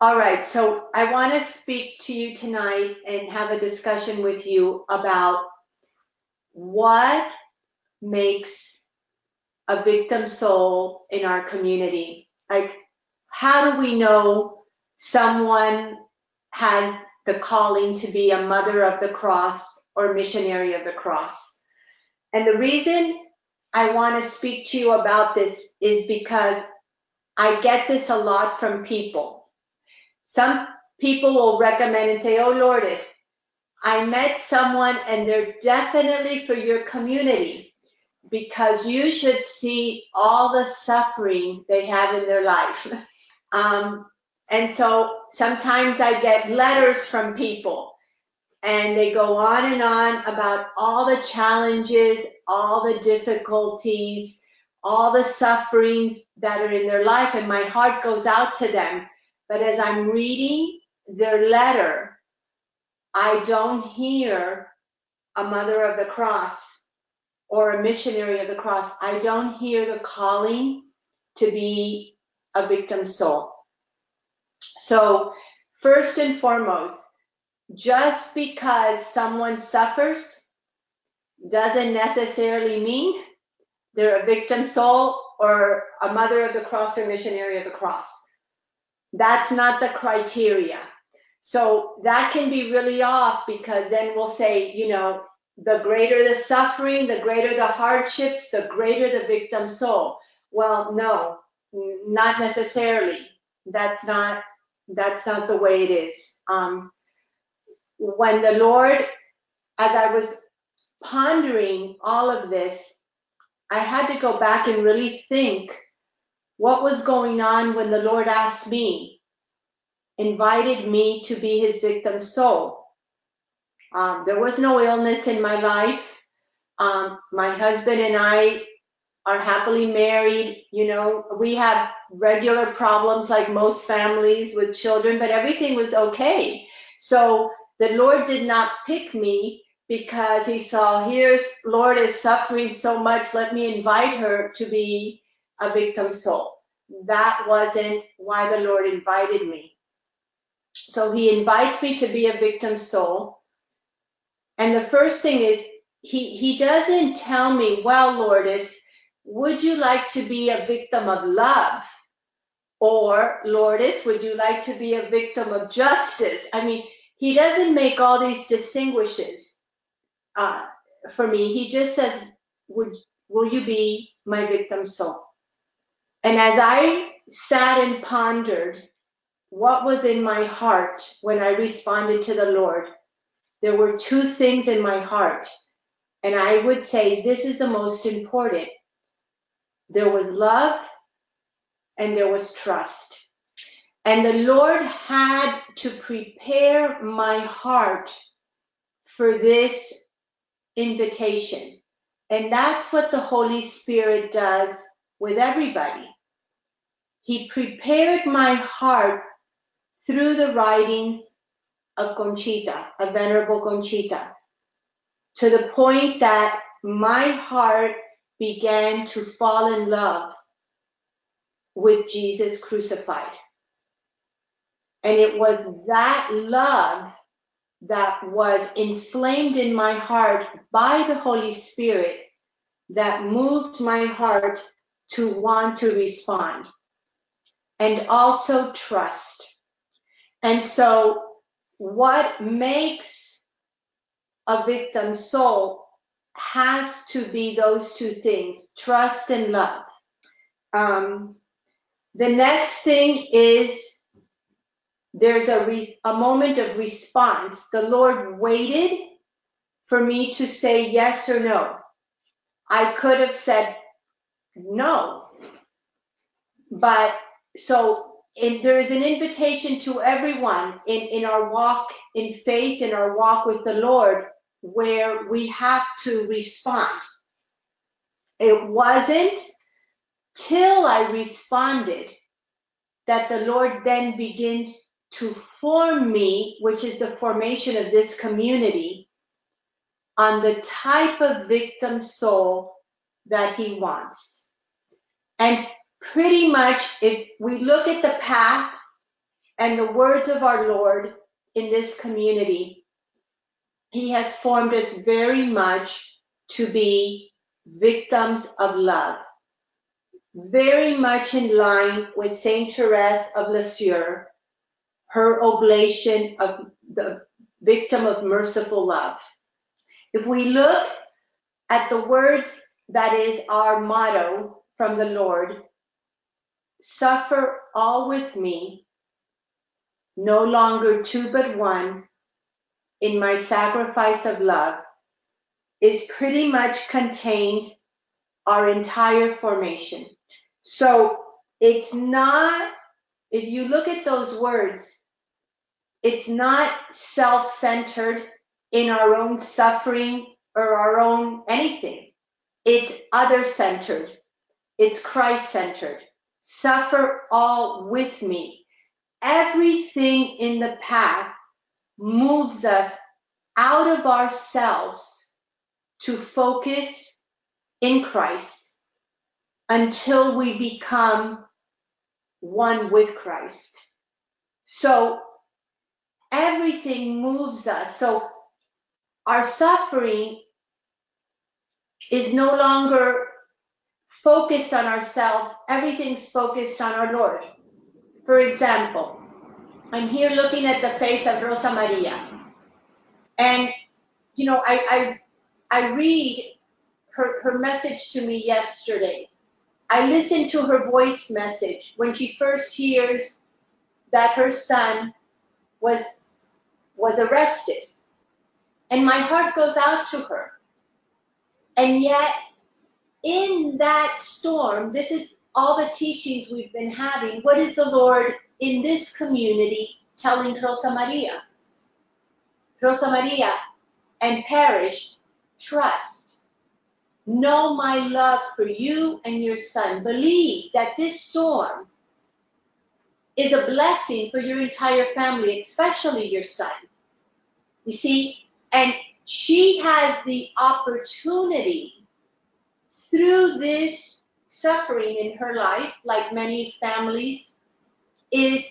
All right, so I want to speak to you tonight and have a discussion with you about what makes a victim soul in our community. Like, how do we know someone has the calling to be a mother of the cross or missionary of the cross? And the reason I want to speak to you about this is because I get this a lot from people some people will recommend and say, Oh, Lourdes, I met someone and they're definitely for your community because you should see all the suffering they have in their life. um, and so sometimes I get letters from people and they go on and on about all the challenges, all the difficulties, all the sufferings that are in their life. And my heart goes out to them but as I'm reading their letter, I don't hear a mother of the cross or a missionary of the cross. I don't hear the calling to be a victim soul. So, first and foremost, just because someone suffers doesn't necessarily mean they're a victim soul or a mother of the cross or missionary of the cross. That's not the criteria. So that can be really off because then we'll say, you know, the greater the suffering, the greater the hardships, the greater the victim soul. Well, no, not necessarily. That's not that's not the way it is. Um, when the Lord, as I was pondering all of this, I had to go back and really think what was going on when the Lord asked me, invited me to be his victim soul. Um, there was no illness in my life. Um, my husband and I are happily married. You know, we have regular problems like most families with children, but everything was okay. So the Lord did not pick me because he saw here's Lord is suffering so much. Let me invite her to be a victim soul. That wasn't why the Lord invited me. So he invites me to be a victim soul. And the first thing is, he, he doesn't tell me, well, Lourdes, would you like to be a victim of love? Or, Lourdes, would you like to be a victim of justice? I mean, he doesn't make all these distinguishes uh, for me. He just says, would, will you be my victim soul? And as I sat and pondered what was in my heart when I responded to the Lord, there were two things in my heart. And I would say this is the most important. There was love and there was trust. And the Lord had to prepare my heart for this invitation. And that's what the Holy Spirit does with everybody. He prepared my heart through the writings of Conchita, a Venerable Conchita, to the point that my heart began to fall in love with Jesus crucified. And it was that love that was inflamed in my heart by the Holy Spirit that moved my heart to want to respond and also trust. And so what makes a victim soul has to be those two things, trust and love. Um, the next thing is there's a, re- a moment of response. The Lord waited for me to say yes or no. I could have said no, but so there is an invitation to everyone in, in our walk in faith, in our walk with the Lord, where we have to respond. It wasn't till I responded that the Lord then begins to form me, which is the formation of this community, on the type of victim soul that He wants. And pretty much if we look at the path and the words of our Lord in this community, He has formed us very much to be victims of love. Very much in line with Saint Therese of Lisieux, her oblation of the victim of merciful love. If we look at the words that is our motto from the Lord, suffer all with me, no longer two but one, in my sacrifice of love, is pretty much contained our entire formation. So it's not, if you look at those words, it's not self-centered in our own suffering or our own anything. It's other-centered. It's Christ-centered. Suffer all with me. Everything in the path moves us out of ourselves to focus in Christ until we become one with Christ. So everything moves us. So our suffering is no longer focused on ourselves. Everything's focused on our Lord. For example, I'm here looking at the face of Rosa Maria. And, you know, I, I, I read her, her message to me yesterday. I listened to her voice message when she first hears that her son was was arrested. And my heart goes out to her. And yet, in that storm, this is all the teachings we've been having. What is the Lord in this community telling Rosa Maria? Rosa Maria and parish, trust. Know my love for you and your son. Believe that this storm is a blessing for your entire family, especially your son. You see, and she has the opportunity through this suffering in her life, like many families, is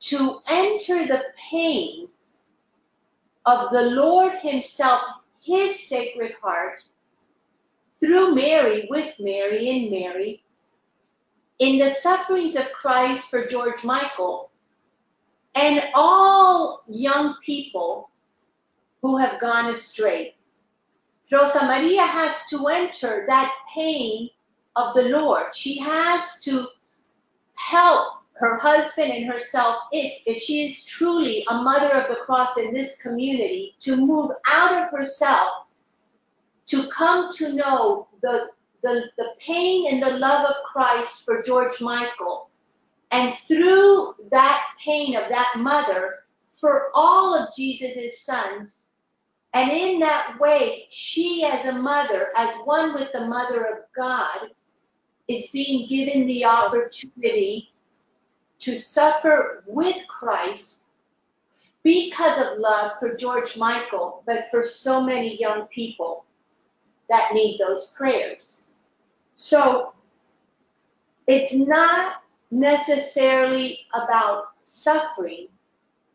to enter the pain of the Lord Himself, His Sacred Heart, through Mary, with Mary, in Mary, in the sufferings of Christ for George Michael, and all young people who have gone astray. Rosa Maria has to enter that pain of the Lord. She has to help her husband and herself if, if she is truly a mother of the cross in this community to move out of herself to come to know the the, the pain and the love of Christ for George Michael. And through that pain of that mother, for all of Jesus' sons, and in that way, she as a mother, as one with the mother of God, is being given the opportunity to suffer with Christ because of love for George Michael, but for so many young people that need those prayers. So it's not necessarily about suffering,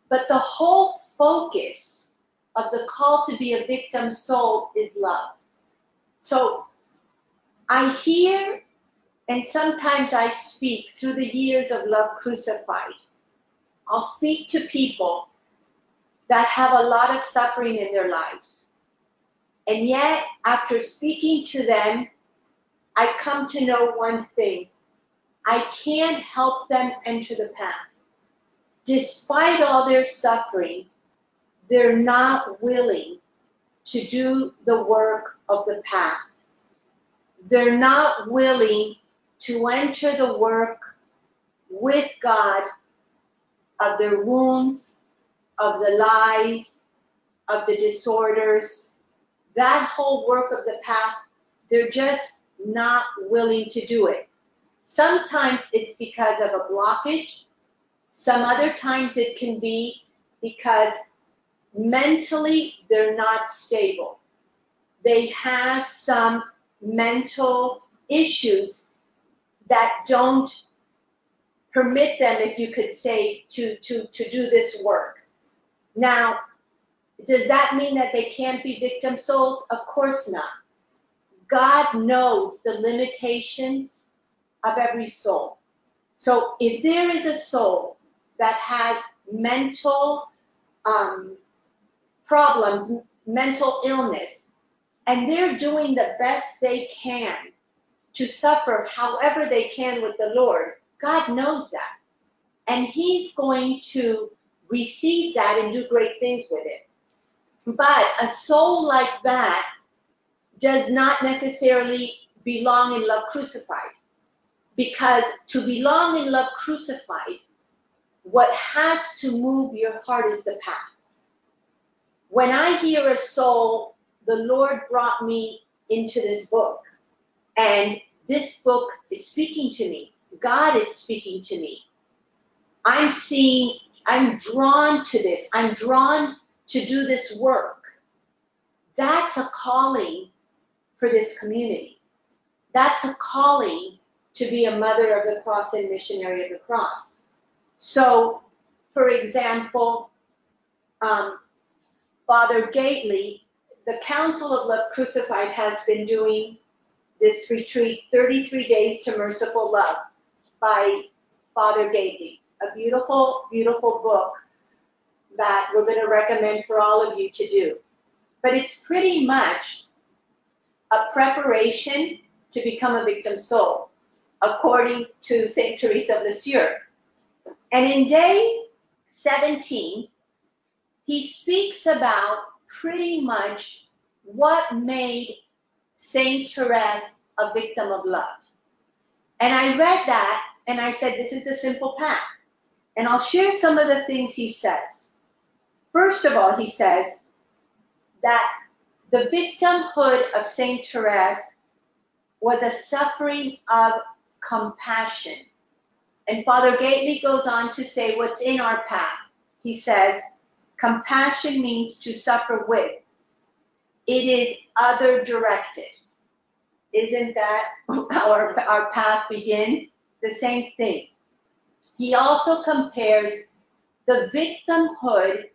but the whole focus of the call to be a victim soul is love. So I hear and sometimes I speak through the years of Love Crucified. I'll speak to people that have a lot of suffering in their lives. And yet, after speaking to them, I come to know one thing. I can't help them enter the path. Despite all their suffering, they're not willing to do the work of the path. They're not willing to enter the work with God of their wounds, of the lies, of the disorders, that whole work of the path, they're just not willing to do it. Sometimes it's because of a blockage. Some other times it can be because mentally they're not stable. They have some mental issues that don't permit them, if you could say, to, to, to do this work. Now, does that mean that they can't be victim souls? Of course not. God knows the limitations of every soul. So if there is a soul that has mental um, problems, mental illness, and they're doing the best they can to suffer however they can with the Lord, God knows that. And He's going to receive that and do great things with it. But a soul like that does not necessarily belong in love crucified. Because to belong in love crucified, what has to move your heart is the path. When I hear a soul, the Lord brought me into this book, and this book is speaking to me. God is speaking to me. I'm seeing, I'm drawn to this. I'm drawn to do this work. That's a calling for this community. That's a calling to be a mother of the cross and missionary of the cross. So, for example, um, Father Gaitley, the Council of Love Crucified has been doing this retreat, 33 Days to Merciful Love, by Father Gaitley. A beautiful, beautiful book that we're going to recommend for all of you to do. But it's pretty much a preparation to become a victim soul, according to St. Teresa of Lisieux. And in day 17, he speaks about pretty much what made St. Therese a victim of love. And I read that and I said, this is a simple path. And I'll share some of the things he says. First of all, he says that the victimhood of St. Therese was a suffering of compassion. And Father Gaitley goes on to say what's in our path. He says, compassion means to suffer with. It is other directed. Isn't that our, our path begins? The same thing. He also compares the victimhood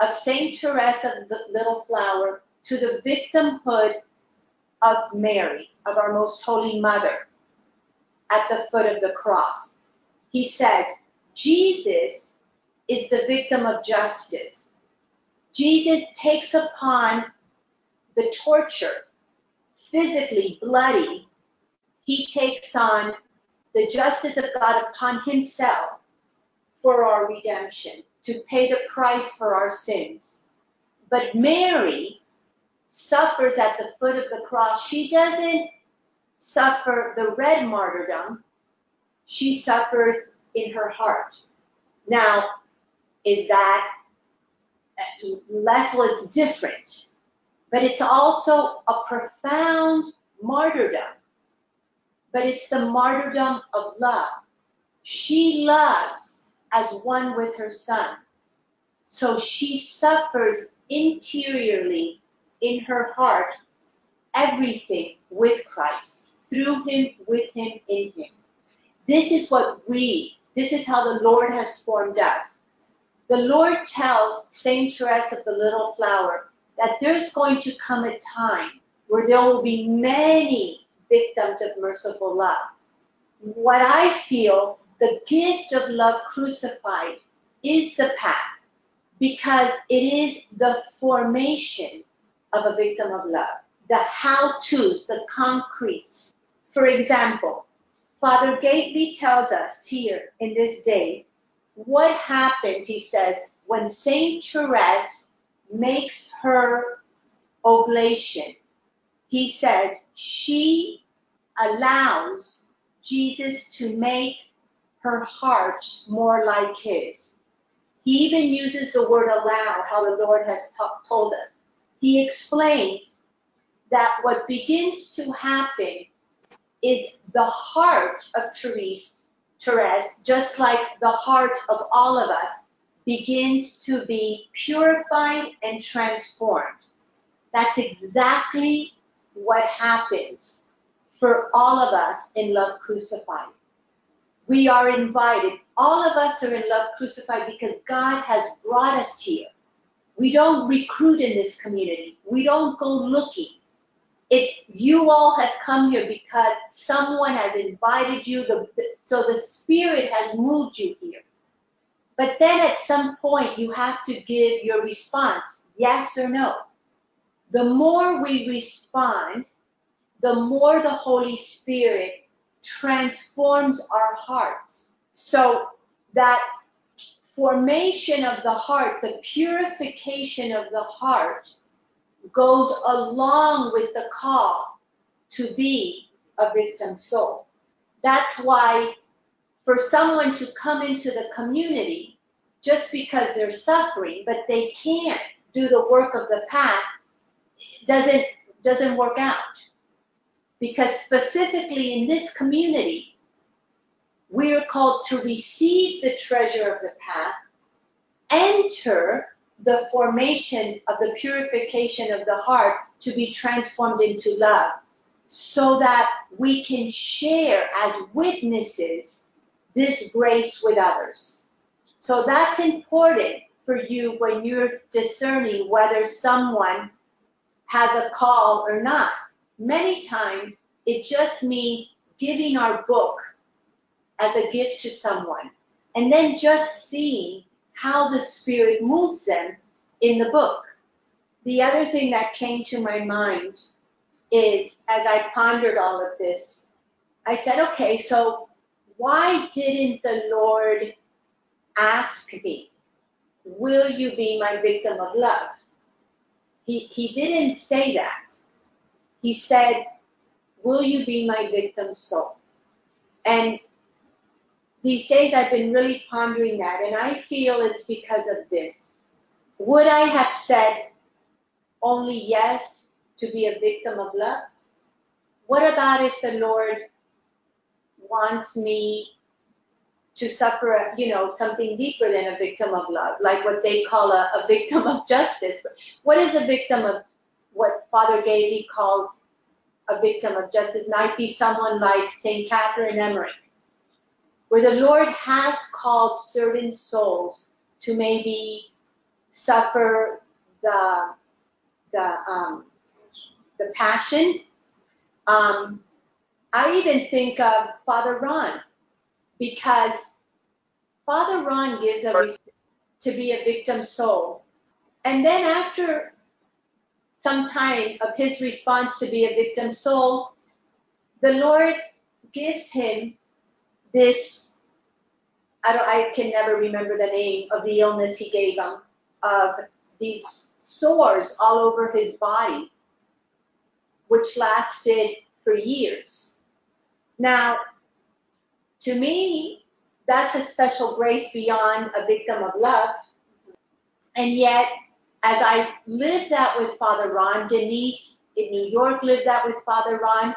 of St. Teresa of the Little Flower to the victimhood of Mary, of our most holy mother, at the foot of the cross. He says, Jesus is the victim of justice. Jesus takes upon the torture, physically bloody, he takes on the justice of God upon himself for our redemption, to pay the price for our sins. But Mary suffers at the foot of the cross, she doesn't suffer the red martyrdom, she suffers in her heart. Now, is that less? Well, it's different, but it's also a profound martyrdom. But it's the martyrdom of love. She loves as one with her son. So she suffers interiorly in her heart everything with Christ, through Him, with Him, in Him. This is what we, this is how the Lord has formed us. The Lord tells Saint Teresa of the Little Flower that there's going to come a time where there will be many victims of merciful love. What I feel, the gift of love crucified is the path because it is the formation of a victim of love. The how-tos, the concretes. For example, Father Gaitley tells us here in this day what happens, he says, when Saint Therese makes her oblation. He says she allows Jesus to make her heart more like his. He even uses the word allow, how the Lord has t- told us he explains that what begins to happen is the heart of Therese, Therese, just like the heart of all of us, begins to be purified and transformed. That's exactly what happens for all of us in Love Crucified. We are invited. All of us are in love crucified because God has brought us here. We don't recruit in this community. We don't go looking. It's you all have come here because someone has invited you, the, so the Spirit has moved you here. But then at some point, you have to give your response yes or no. The more we respond, the more the Holy Spirit transforms our hearts. So that formation of the heart, the purification of the heart, goes along with the call to be a victim soul. That's why for someone to come into the community just because they're suffering, but they can't do the work of the path, doesn't doesn't work out. Because specifically in this community, we are called to receive the treasure of the path, enter the formation of the purification of the heart to be transformed into love, so that we can share as witnesses this grace with others. So that's important for you when you're discerning whether someone has a call or not. Many times it just means giving our book as a gift to someone and then just seeing how the Spirit moves them in the book. The other thing that came to my mind is as I pondered all of this, I said, okay, so why didn't the Lord ask me, will you be my victim of love? He, he didn't say that. He said, will you be my victim soul? And these days I've been really pondering that, and I feel it's because of this. Would I have said only yes to be a victim of love? What about if the Lord wants me to suffer, you know, something deeper than a victim of love, like what they call a, a victim of justice. What is a victim of what Father Gaitley calls a victim of justice? Might be someone like St. Catherine Emmerich, where the Lord has called certain souls to maybe suffer the the um, the passion. Um, I even think of Father Ron because Father Ron gives a to be a victim soul. And then after some time of his response to be a victim soul, the Lord gives him this, I, don't, I can never remember the name of the illness he gave him, of these sores all over his body, which lasted for years. Now, to me, that's a special grace beyond a victim of love. And yet, as I lived that with Father Ron, Denise in New York lived that with Father Ron,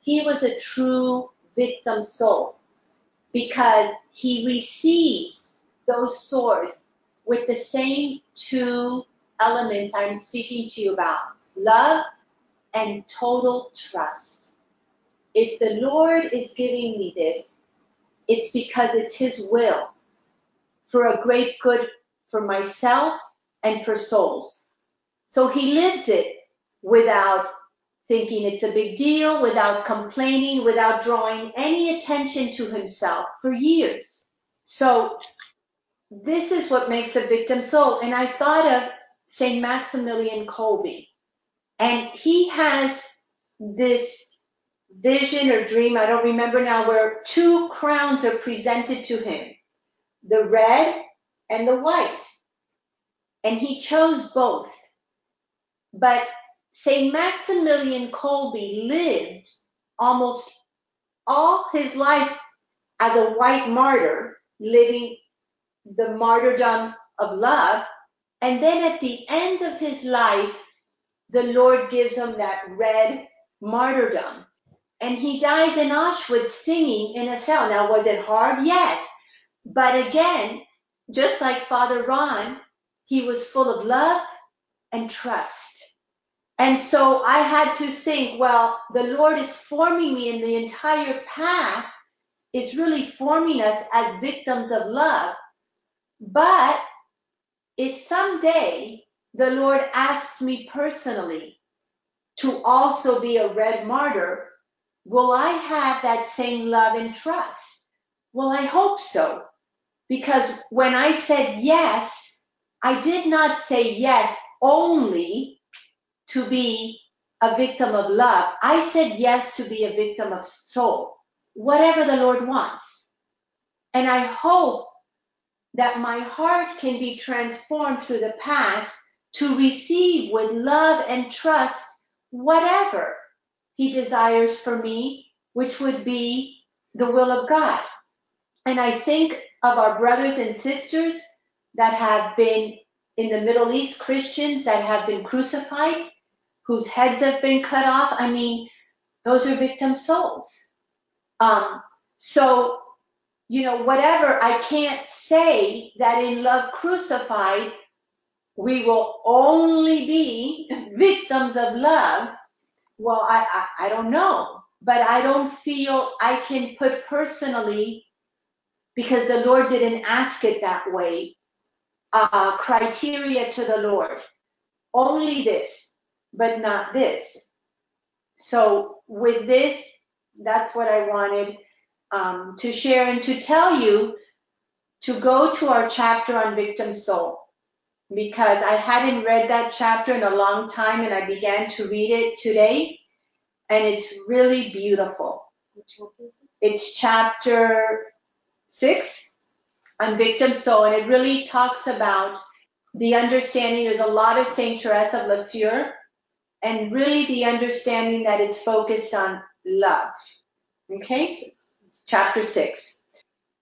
he was a true victim soul because he receives those sores with the same two elements I'm speaking to you about love and total trust if the Lord is giving me this, it's because it's His will for a great good for myself and for souls. So He lives it without thinking it's a big deal, without complaining, without drawing any attention to Himself for years. So this is what makes a victim soul. And I thought of St. Maximilian Kolbe. And he has this vision or dream, I don't remember now, where two crowns are presented to him the red and the white. And he chose both. But St. Maximilian Kolbe lived almost all his life as a white martyr, living the martyrdom of love. And then at the end of his life, the Lord gives him that red martyrdom and he dies in Auschwitz singing in a cell. Now, was it hard? Yes. But again, just like Father Ron, he was full of love and trust. And so I had to think, well, the Lord is forming me in the entire path is really forming us as victims of love. But if someday the Lord asks me personally to also be a red martyr, will I have that same love and trust? Well, I hope so. Because when I said yes, I did not say yes only to be a victim of love. I said yes to be a victim of soul, whatever the Lord wants. And I hope that my heart can be transformed through the past to receive with love and trust whatever he desires for me, which would be the will of God. And I think of our brothers and sisters that have been in the Middle East, Christians that have been crucified, whose heads have been cut off. I mean, those are victim souls. Um, so, you know, whatever, I can't say that in love crucified, we will only be victims of love. Well, I, I, I don't know, but I don't feel I can put personally, because the Lord didn't ask it that way, uh, criteria to the Lord. Only this, but not this. So with this, that's what I wanted um, to share and to tell you to go to our chapter on victim soul because I hadn't read that chapter in a long time and I began to read it today and it's really beautiful. It's chapter six on victim soul and it really talks about the understanding. There's a lot of Saint Therese of Lisieux and really the understanding that it's focused on love. Okay, chapter six.